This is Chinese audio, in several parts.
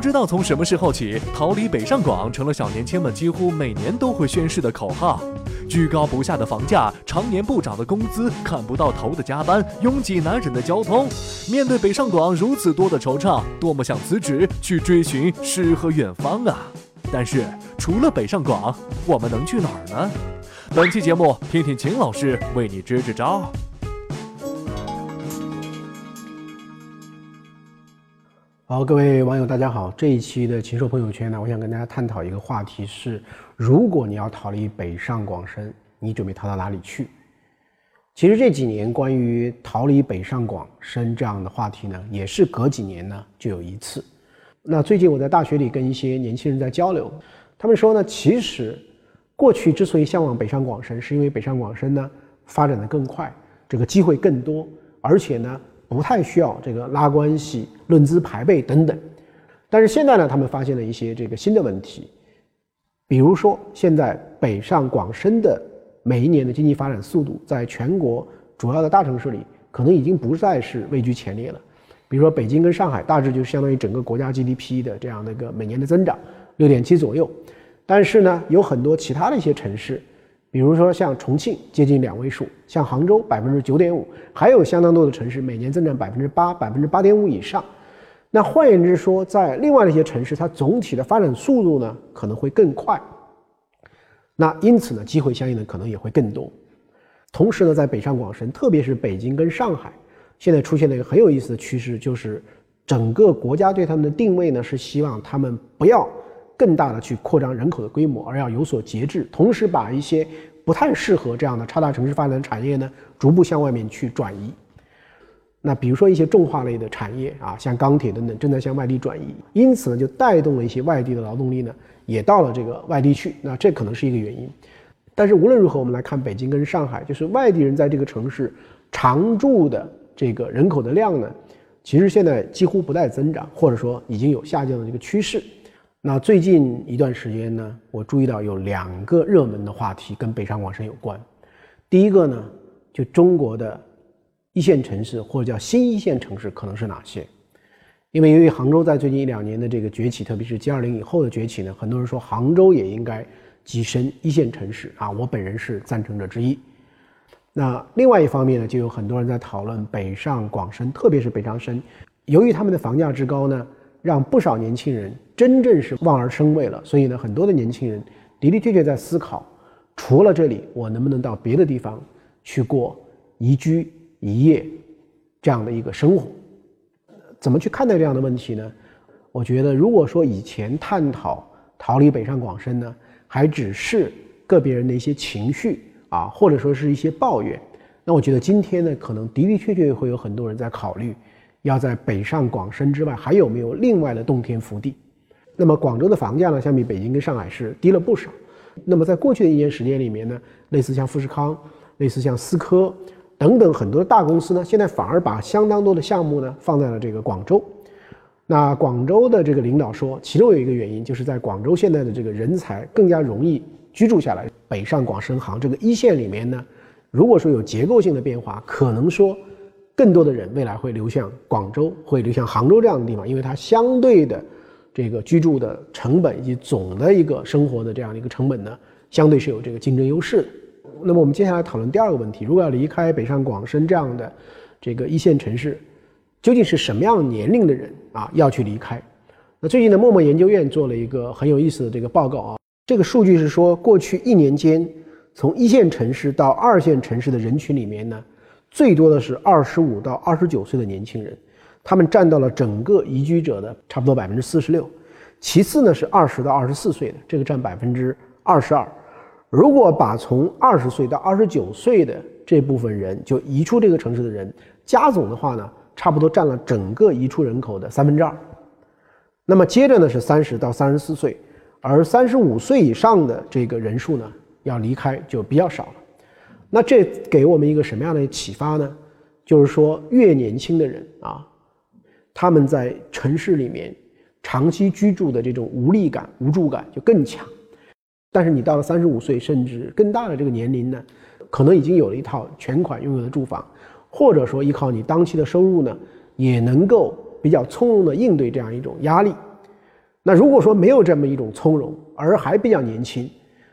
不知道从什么时候起，逃离北上广成了小年轻们几乎每年都会宣誓的口号。居高不下的房价，常年不涨的工资，看不到头的加班，拥挤难忍的交通，面对北上广如此多的惆怅，多么想辞职去追寻诗和远方啊！但是除了北上广，我们能去哪儿呢？本期节目，听听秦老师为你支支招。好，各位网友，大家好。这一期的禽兽朋友圈呢，我想跟大家探讨一个话题是：如果你要逃离北上广深，你准备逃到哪里去？其实这几年关于逃离北上广深这样的话题呢，也是隔几年呢就有一次。那最近我在大学里跟一些年轻人在交流，他们说呢，其实过去之所以向往北上广深，是因为北上广深呢发展的更快，这个机会更多，而且呢。不太需要这个拉关系、论资排辈等等，但是现在呢，他们发现了一些这个新的问题，比如说现在北上广深的每一年的经济发展速度，在全国主要的大城市里，可能已经不再是位居前列了。比如说北京跟上海，大致就相当于整个国家 GDP 的这样的一个每年的增长，六点七左右。但是呢，有很多其他的一些城市。比如说像重庆接近两位数，像杭州百分之九点五，还有相当多的城市每年增长百分之八、百分之八点五以上。那换言之说，在另外的一些城市，它总体的发展速度呢可能会更快。那因此呢，机会相应的可能也会更多。同时呢，在北上广深，特别是北京跟上海，现在出现了一个很有意思的趋势，就是整个国家对他们的定位呢是希望他们不要。更大的去扩张人口的规模，而要有所节制，同时把一些不太适合这样的超大城市发展的产业呢，逐步向外面去转移。那比如说一些重化类的产业啊，像钢铁等等，正在向外地转移，因此呢，就带动了一些外地的劳动力呢，也到了这个外地去。那这可能是一个原因。但是无论如何，我们来看北京跟上海，就是外地人在这个城市常住的这个人口的量呢，其实现在几乎不再增长，或者说已经有下降的这个趋势。那最近一段时间呢，我注意到有两个热门的话题跟北上广深有关。第一个呢，就中国的一线城市或者叫新一线城市可能是哪些？因为由于杭州在最近一两年的这个崛起，特别是 G20 以后的崛起呢，很多人说杭州也应该跻身一线城市啊，我本人是赞成者之一。那另外一方面呢，就有很多人在讨论北上广深，特别是北上深，由于他们的房价之高呢。让不少年轻人真正是望而生畏了，所以呢，很多的年轻人的的确确在思考，除了这里，我能不能到别的地方去过宜居宜业这样的一个生活？怎么去看待这样的问题呢？我觉得，如果说以前探讨逃离北上广深呢，还只是个别人的一些情绪啊，或者说是一些抱怨，那我觉得今天呢，可能的的确确会有很多人在考虑。要在北上广深之外，还有没有另外的洞天福地？那么广州的房价呢，相比北京跟上海是低了不少。那么在过去的一年时间里面呢，类似像富士康、类似像思科等等很多大公司呢，现在反而把相当多的项目呢放在了这个广州。那广州的这个领导说，其中有一个原因就是在广州现在的这个人才更加容易居住下来。北上广深杭这个一线里面呢，如果说有结构性的变化，可能说。更多的人未来会流向广州，会流向杭州这样的地方，因为它相对的这个居住的成本以及总的一个生活的这样的一个成本呢，相对是有这个竞争优势。那么我们接下来讨论第二个问题：如果要离开北上广深这样的这个一线城市，究竟是什么样年龄的人啊要去离开？那最近呢，默默研究院做了一个很有意思的这个报告啊，这个数据是说，过去一年间，从一线城市到二线城市的人群里面呢。最多的是二十五到二十九岁的年轻人，他们占到了整个移居者的差不多百分之四十六。其次呢是二十到二十四岁的，这个占百分之二十二。如果把从二十岁到二十九岁的这部分人就移出这个城市的人加总的话呢，差不多占了整个移出人口的三分之二。那么接着呢是三十到三十四岁，而三十五岁以上的这个人数呢要离开就比较少了。那这给我们一个什么样的启发呢？就是说，越年轻的人啊，他们在城市里面长期居住的这种无力感、无助感就更强。但是你到了三十五岁甚至更大的这个年龄呢，可能已经有了一套全款拥有的住房，或者说依靠你当期的收入呢，也能够比较从容的应对这样一种压力。那如果说没有这么一种从容，而还比较年轻，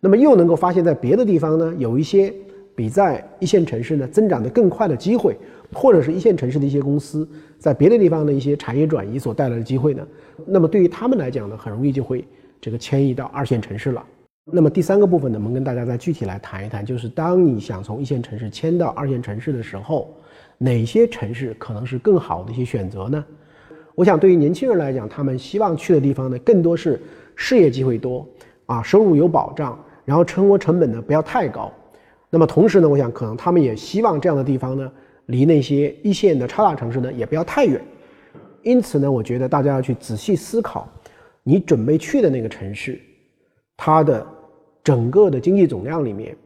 那么又能够发现，在别的地方呢，有一些比在一线城市呢增长的更快的机会，或者是一线城市的一些公司在别的地方的一些产业转移所带来的机会呢，那么对于他们来讲呢，很容易就会这个迁移到二线城市了。那么第三个部分呢，我们跟大家再具体来谈一谈，就是当你想从一线城市迁到二线城市的时候，哪些城市可能是更好的一些选择呢？我想，对于年轻人来讲，他们希望去的地方呢，更多是事业机会多，啊，收入有保障，然后生活成本呢不要太高。那么同时呢，我想可能他们也希望这样的地方呢，离那些一线的超大城市呢也不要太远。因此呢，我觉得大家要去仔细思考，你准备去的那个城市，它的整个的经济总量里面，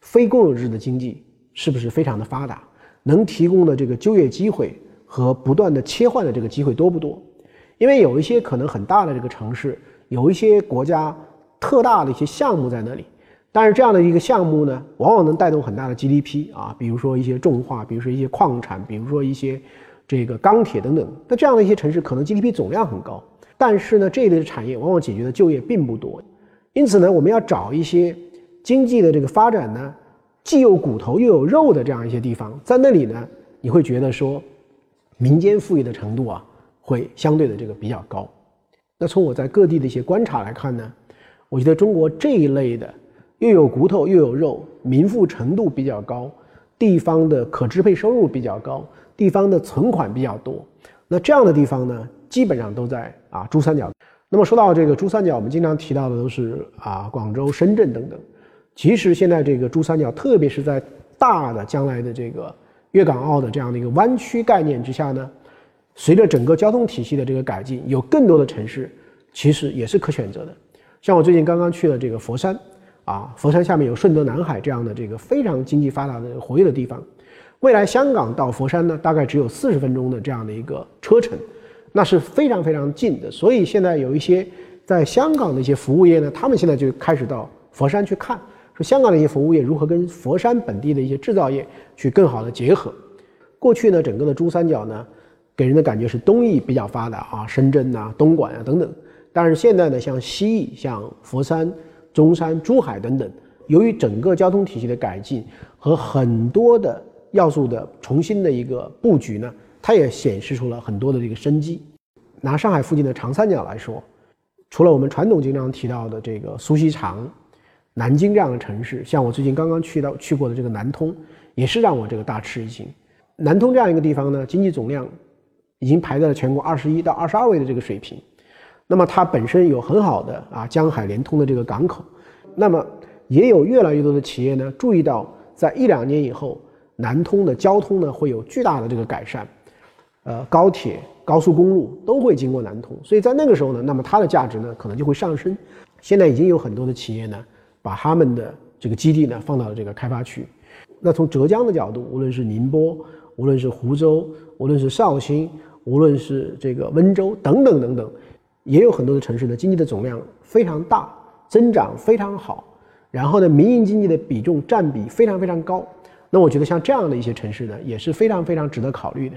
非公有制的经济是不是非常的发达，能提供的这个就业机会。和不断的切换的这个机会多不多？因为有一些可能很大的这个城市，有一些国家特大的一些项目在那里，但是这样的一个项目呢，往往能带动很大的 GDP 啊，比如说一些重化，比如说一些矿产，比如说一些这个钢铁等等。那这样的一些城市可能 GDP 总量很高，但是呢，这一类的产业往往解决的就业并不多。因此呢，我们要找一些经济的这个发展呢，既有骨头又有肉的这样一些地方，在那里呢，你会觉得说。民间富裕的程度啊，会相对的这个比较高。那从我在各地的一些观察来看呢，我觉得中国这一类的又有骨头又有肉，民富程度比较高，地方的可支配收入比较高，地方的存款比较多。那这样的地方呢，基本上都在啊珠三角。那么说到这个珠三角，我们经常提到的都是啊广州、深圳等等。其实现在这个珠三角，特别是在大的将来的这个。粤港澳的这样的一个湾区概念之下呢，随着整个交通体系的这个改进，有更多的城市其实也是可选择的。像我最近刚刚去了这个佛山，啊，佛山下面有顺德南海这样的这个非常经济发达的活跃的地方。未来香港到佛山呢，大概只有四十分钟的这样的一个车程，那是非常非常近的。所以现在有一些在香港的一些服务业呢，他们现在就开始到佛山去看。说香港的一些服务业如何跟佛山本地的一些制造业去更好的结合？过去呢，整个的珠三角呢，给人的感觉是东翼比较发达啊，深圳呐、东莞啊等等。但是现在呢，像西翼、像佛山、中山、珠海等等，由于整个交通体系的改进和很多的要素的重新的一个布局呢，它也显示出了很多的这个生机。拿上海附近的长三角来说，除了我们传统经常提到的这个苏锡常。南京这样的城市，像我最近刚刚去到去过的这个南通，也是让我这个大吃一惊。南通这样一个地方呢，经济总量已经排在了全国二十一到二十二位的这个水平。那么它本身有很好的啊江海连通的这个港口，那么也有越来越多的企业呢注意到，在一两年以后，南通的交通呢会有巨大的这个改善，呃高铁、高速公路都会经过南通，所以在那个时候呢，那么它的价值呢可能就会上升。现在已经有很多的企业呢。把他们的这个基地呢放到了这个开发区。那从浙江的角度，无论是宁波，无论是湖州，无论是绍兴，无论是这个温州等等等等，也有很多的城市呢，经济的总量非常大，增长非常好，然后呢，民营经济的比重占比非常非常高。那我觉得像这样的一些城市呢，也是非常非常值得考虑的。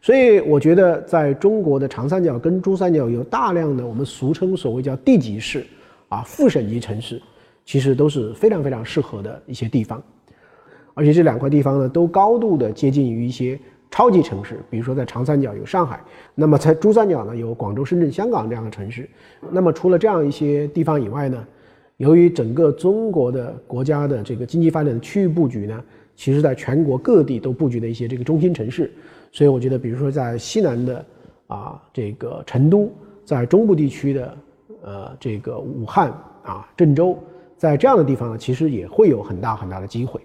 所以我觉得，在中国的长三角跟珠三角有大量的我们俗称所谓叫地级市啊，副省级城市。其实都是非常非常适合的一些地方，而且这两块地方呢，都高度的接近于一些超级城市，比如说在长三角有上海，那么在珠三角呢有广州、深圳、香港这样的城市。那么除了这样一些地方以外呢，由于整个中国的国家的这个经济发展的区域布局呢，其实在全国各地都布局的一些这个中心城市，所以我觉得，比如说在西南的啊这个成都，在中部地区的呃这个武汉啊郑州。在这样的地方呢，其实也会有很大很大的机会。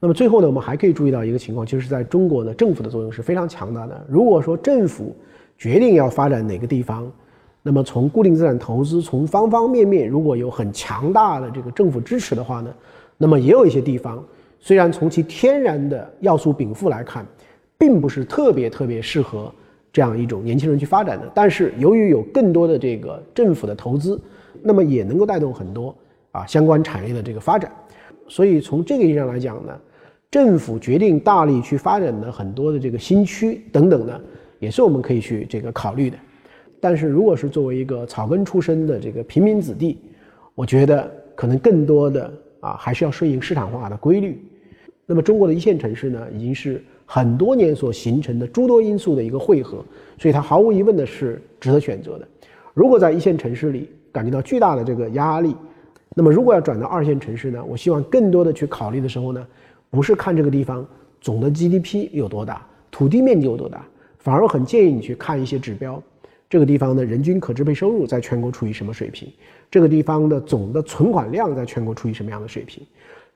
那么最后呢，我们还可以注意到一个情况，就是在中国呢，政府的作用是非常强大的。如果说政府决定要发展哪个地方，那么从固定资产投资，从方方面面，如果有很强大的这个政府支持的话呢，那么也有一些地方，虽然从其天然的要素禀赋来看，并不是特别特别适合这样一种年轻人去发展的，但是由于有更多的这个政府的投资，那么也能够带动很多。啊，相关产业的这个发展，所以从这个意义上来讲呢，政府决定大力去发展的很多的这个新区等等呢，也是我们可以去这个考虑的。但是如果是作为一个草根出身的这个平民子弟，我觉得可能更多的啊还是要顺应市场化的规律。那么中国的一线城市呢，已经是很多年所形成的诸多因素的一个汇合，所以它毫无疑问的是值得选择的。如果在一线城市里感觉到巨大的这个压力，那么如果要转到二线城市呢，我希望更多的去考虑的时候呢，不是看这个地方总的 GDP 有多大，土地面积有多大，反而很建议你去看一些指标。这个地方的人均可支配收入在全国处于什么水平？这个地方的总的存款量在全国处于什么样的水平？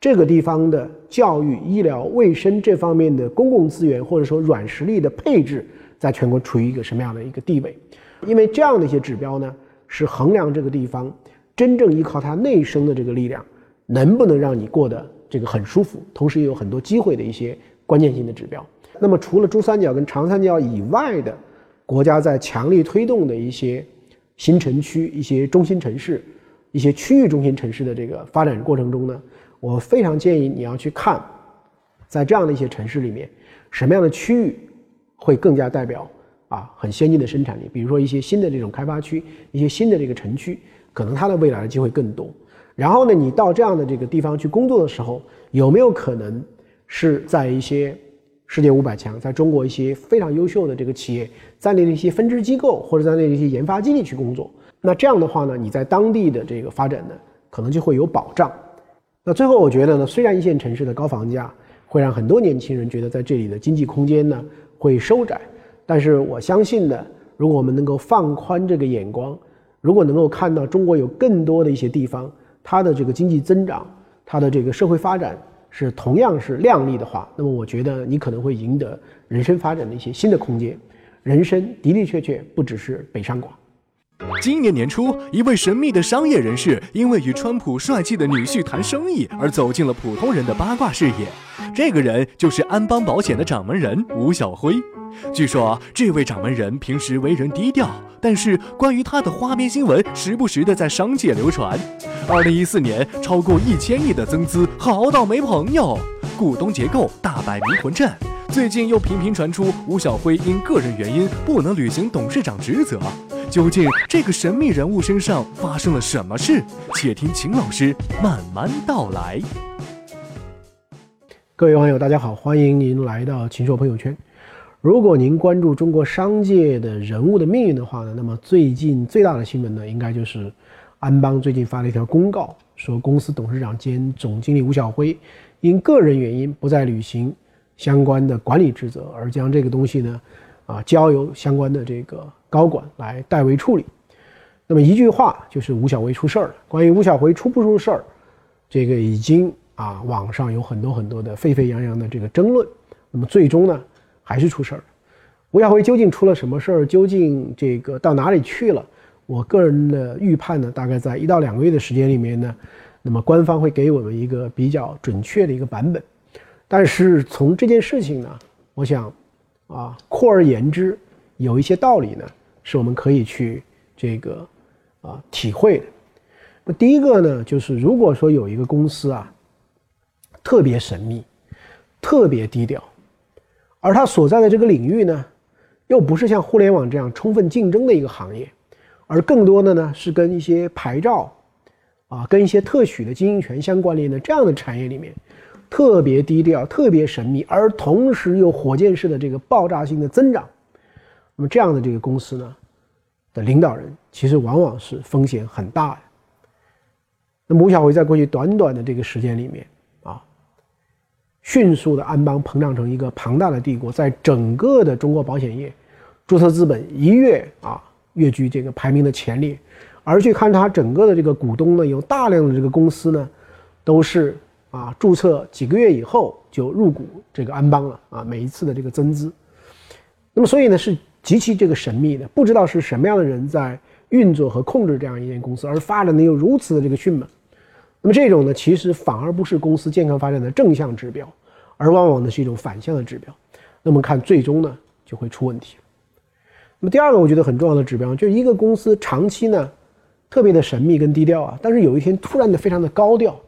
这个地方的教育、医疗卫生这方面的公共资源或者说软实力的配置在全国处于一个什么样的一个地位？因为这样的一些指标呢，是衡量这个地方真正依靠它内生的这个力量，能不能让你过得这个很舒服，同时也有很多机会的一些关键性的指标。那么除了珠三角跟长三角以外的。国家在强力推动的一些新城区、一些中心城市、一些区域中心城市的这个发展过程中呢，我非常建议你要去看，在这样的一些城市里面，什么样的区域会更加代表啊很先进的生产力？比如说一些新的这种开发区、一些新的这个城区，可能它的未来的机会更多。然后呢，你到这样的这个地方去工作的时候，有没有可能是在一些？世界五百强，在中国一些非常优秀的这个企业在内的一些分支机构，或者在内的一些研发基地去工作。那这样的话呢，你在当地的这个发展呢，可能就会有保障。那最后我觉得呢，虽然一线城市的高房价会让很多年轻人觉得在这里的经济空间呢会收窄，但是我相信呢，如果我们能够放宽这个眼光，如果能够看到中国有更多的一些地方，它的这个经济增长，它的这个社会发展。是同样是靓丽的话，那么我觉得你可能会赢得人生发展的一些新的空间。人生的的确确不只是北上广。今年年初，一位神秘的商业人士因为与川普帅气的女婿谈生意而走进了普通人的八卦视野。这个人就是安邦保险的掌门人吴晓辉。据说这位掌门人平时为人低调，但是关于他的花边新闻时不时的在商界流传。二零一四年超过一千亿的增资，好到没朋友；股东结构大摆迷魂阵。最近又频频传出吴晓辉因个人原因不能履行董事长职责。究竟这个神秘人物身上发生了什么事？且听秦老师慢慢道来。各位网友，大家好，欢迎您来到秦朔朋友圈。如果您关注中国商界的人物的命运的话呢，那么最近最大的新闻呢，应该就是安邦最近发了一条公告，说公司董事长兼总经理吴晓辉因个人原因不再履行相关的管理职责，而将这个东西呢，啊交由相关的这个高管来代为处理。那么一句话就是吴晓辉出事儿了。关于吴晓辉出不出事儿，这个已经啊网上有很多很多的沸沸扬扬的这个争论。那么最终呢？还是出事儿了，吴晓辉究竟出了什么事儿？究竟这个到哪里去了？我个人的预判呢，大概在一到两个月的时间里面呢，那么官方会给我们一个比较准确的一个版本。但是从这件事情呢，我想啊，扩而言之，有一些道理呢，是我们可以去这个啊体会的。那第一个呢，就是如果说有一个公司啊，特别神秘，特别低调。而它所在的这个领域呢，又不是像互联网这样充分竞争的一个行业，而更多的呢是跟一些牌照，啊，跟一些特许的经营权相关联的这样的产业里面，特别低调、特别神秘，而同时又火箭式的这个爆炸性的增长。那么这样的这个公司呢，的领导人其实往往是风险很大的。那吴小辉在过去短短的这个时间里面啊。迅速的安邦膨胀成一个庞大的帝国，在整个的中国保险业，注册资本一跃啊跃居这个排名的前列，而去看它整个的这个股东呢，有大量的这个公司呢，都是啊注册几个月以后就入股这个安邦了啊，每一次的这个增资，那么所以呢是极其这个神秘的，不知道是什么样的人在运作和控制这样一间公司，而发展的又如此的这个迅猛。那么这种呢，其实反而不是公司健康发展的正向指标，而往往呢是一种反向的指标。那么看最终呢就会出问题。那么第二个我觉得很重要的指标，就是一个公司长期呢特别的神秘跟低调啊，但是有一天突然的非常的高调。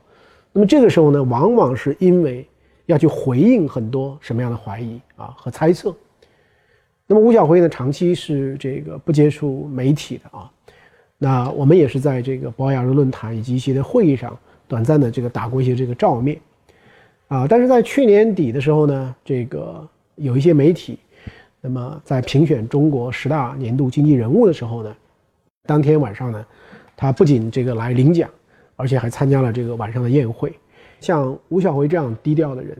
那么这个时候呢，往往是因为要去回应很多什么样的怀疑啊和猜测。那么吴晓辉呢，长期是这个不接触媒体的啊。那我们也是在这个博雅的论坛以及一些的会议上，短暂的这个打过一些这个照面，啊，但是在去年底的时候呢，这个有一些媒体，那么在评选中国十大年度经济人物的时候呢，当天晚上呢，他不仅这个来领奖，而且还参加了这个晚上的宴会。像吴晓辉这样低调的人，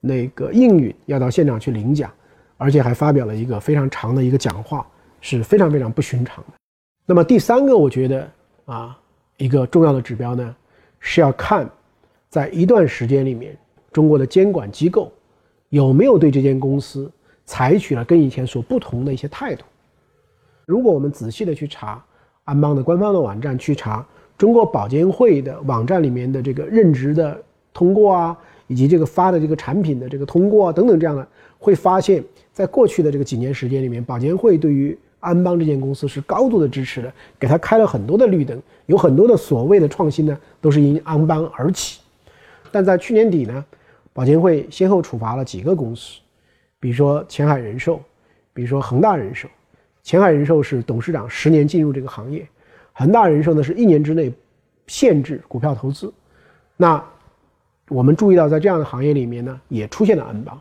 那个应允要到现场去领奖，而且还发表了一个非常长的一个讲话，是非常非常不寻常的。那么第三个，我觉得啊，一个重要的指标呢，是要看，在一段时间里面，中国的监管机构有没有对这间公司采取了跟以前所不同的一些态度。如果我们仔细的去查安邦的官方的网站，去查中国保监会的网站里面的这个任职的通过啊，以及这个发的这个产品的这个通过啊等等这样的，会发现，在过去的这个几年时间里面，保监会对于安邦这间公司是高度的支持的，给他开了很多的绿灯，有很多的所谓的创新呢，都是因安邦而起。但在去年底呢，保监会先后处罚了几个公司，比如说前海人寿，比如说恒大人寿。前海人寿是董事长十年进入这个行业，恒大人寿呢是一年之内限制股票投资。那我们注意到，在这样的行业里面呢，也出现了安邦。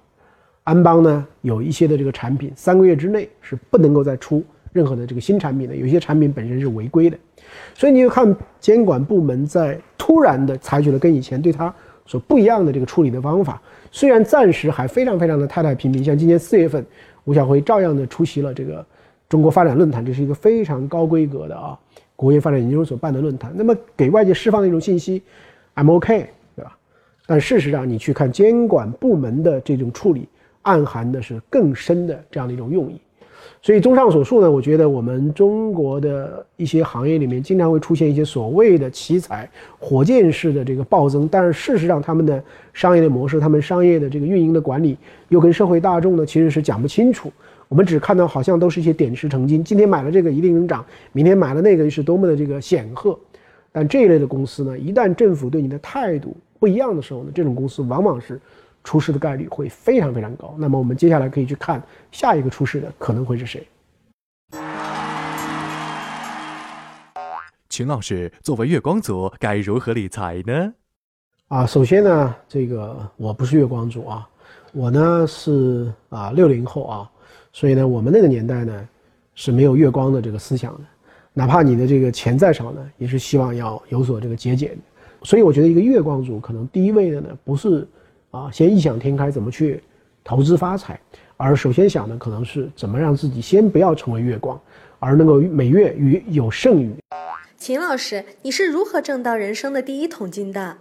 安邦呢有一些的这个产品，三个月之内是不能够再出任何的这个新产品的，有些产品本身是违规的，所以你就看监管部门在突然的采取了跟以前对它所不一样的这个处理的方法，虽然暂时还非常非常的太太平平，像今年四月份，吴晓辉照样的出席了这个中国发展论坛，这是一个非常高规格的啊国业发展研究所办的论坛，那么给外界释放的一种信息，I'm OK，对吧？但事实上你去看监管部门的这种处理。暗含的是更深的这样的一种用意，所以综上所述呢，我觉得我们中国的一些行业里面经常会出现一些所谓的奇才、火箭式的这个暴增，但是事实上他们的商业的模式、他们商业的这个运营的管理又跟社会大众呢其实是讲不清楚。我们只看到好像都是一些点石成金，今天买了这个一定能涨，明天买了那个是多么的这个显赫。但这一类的公司呢，一旦政府对你的态度不一样的时候呢，这种公司往往是。出事的概率会非常非常高。那么我们接下来可以去看下一个出事的可能会是谁。秦老师，作为月光族，该如何理财呢？啊，首先呢，这个我不是月光族啊，我呢是啊六零后啊，所以呢，我们那个年代呢是没有月光的这个思想的，哪怕你的这个钱再少呢，也是希望要有所这个节俭。所以我觉得一个月光族可能第一位的呢不是。啊，先异想天开怎么去投资发财，而首先想的可能是怎么让自己先不要成为月光，而能够每月余有剩余。秦老师，你是如何挣到人生的第一桶金的？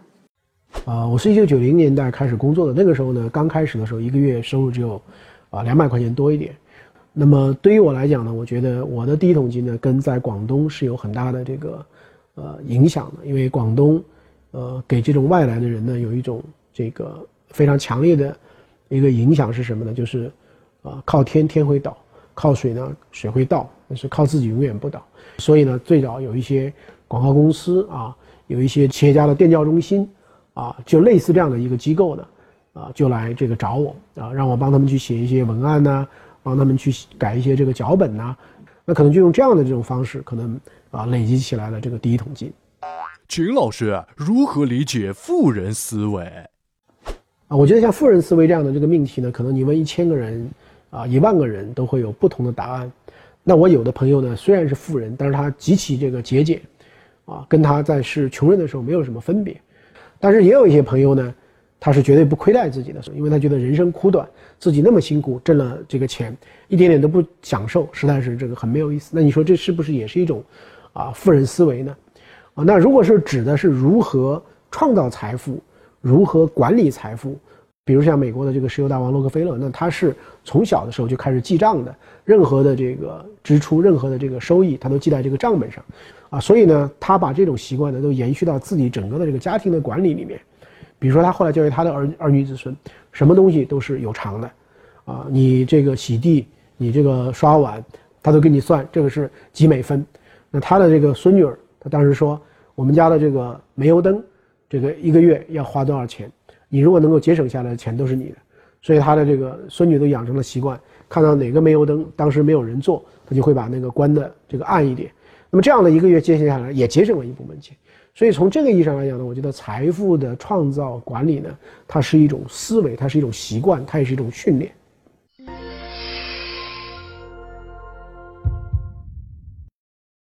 啊，我是一九九零年代开始工作的，那个时候呢，刚开始的时候一个月收入只有啊两百块钱多一点。那么对于我来讲呢，我觉得我的第一桶金呢，跟在广东是有很大的这个呃影响的，因为广东呃给这种外来的人呢有一种这个。非常强烈的一个影响是什么呢？就是，啊，靠天天会倒，靠水呢水会倒，但是靠自己永远不倒。所以呢，最早有一些广告公司啊，有一些企业家的电教中心啊，就类似这样的一个机构呢，啊，就来这个找我啊，让我帮他们去写一些文案呐，帮他们去改一些这个脚本呐，那可能就用这样的这种方式，可能啊累积起来了这个第一桶金。秦老师如何理解富人思维？啊，我觉得像富人思维这样的这个命题呢，可能你问一千个人，啊，一万个人都会有不同的答案。那我有的朋友呢，虽然是富人，但是他极其这个节俭，啊，跟他在是穷人的时候没有什么分别。但是也有一些朋友呢，他是绝对不亏待自己的，因为他觉得人生苦短，自己那么辛苦挣了这个钱，一点点都不享受，实在是这个很没有意思。那你说这是不是也是一种，啊，富人思维呢？啊，那如果是指的是如何创造财富？如何管理财富？比如像美国的这个石油大王洛克菲勒，那他是从小的时候就开始记账的，任何的这个支出、任何的这个收益，他都记在这个账本上，啊，所以呢，他把这种习惯呢都延续到自己整个的这个家庭的管理里面。比如说，他后来教育他的儿儿女子孙，什么东西都是有偿的，啊，你这个洗地，你这个刷碗，他都给你算，这个是几美分。那他的这个孙女儿，他当时说，我们家的这个煤油灯。这个一个月要花多少钱？你如果能够节省下来的钱都是你的，所以他的这个孙女都养成了习惯，看到哪个煤油灯当时没有人做，他就会把那个关的这个暗一点。那么这样的一个月接下来，也节省了一部分钱。所以从这个意义上来讲呢，我觉得财富的创造管理呢，它是一种思维，它是一种习惯，它也是一种训练。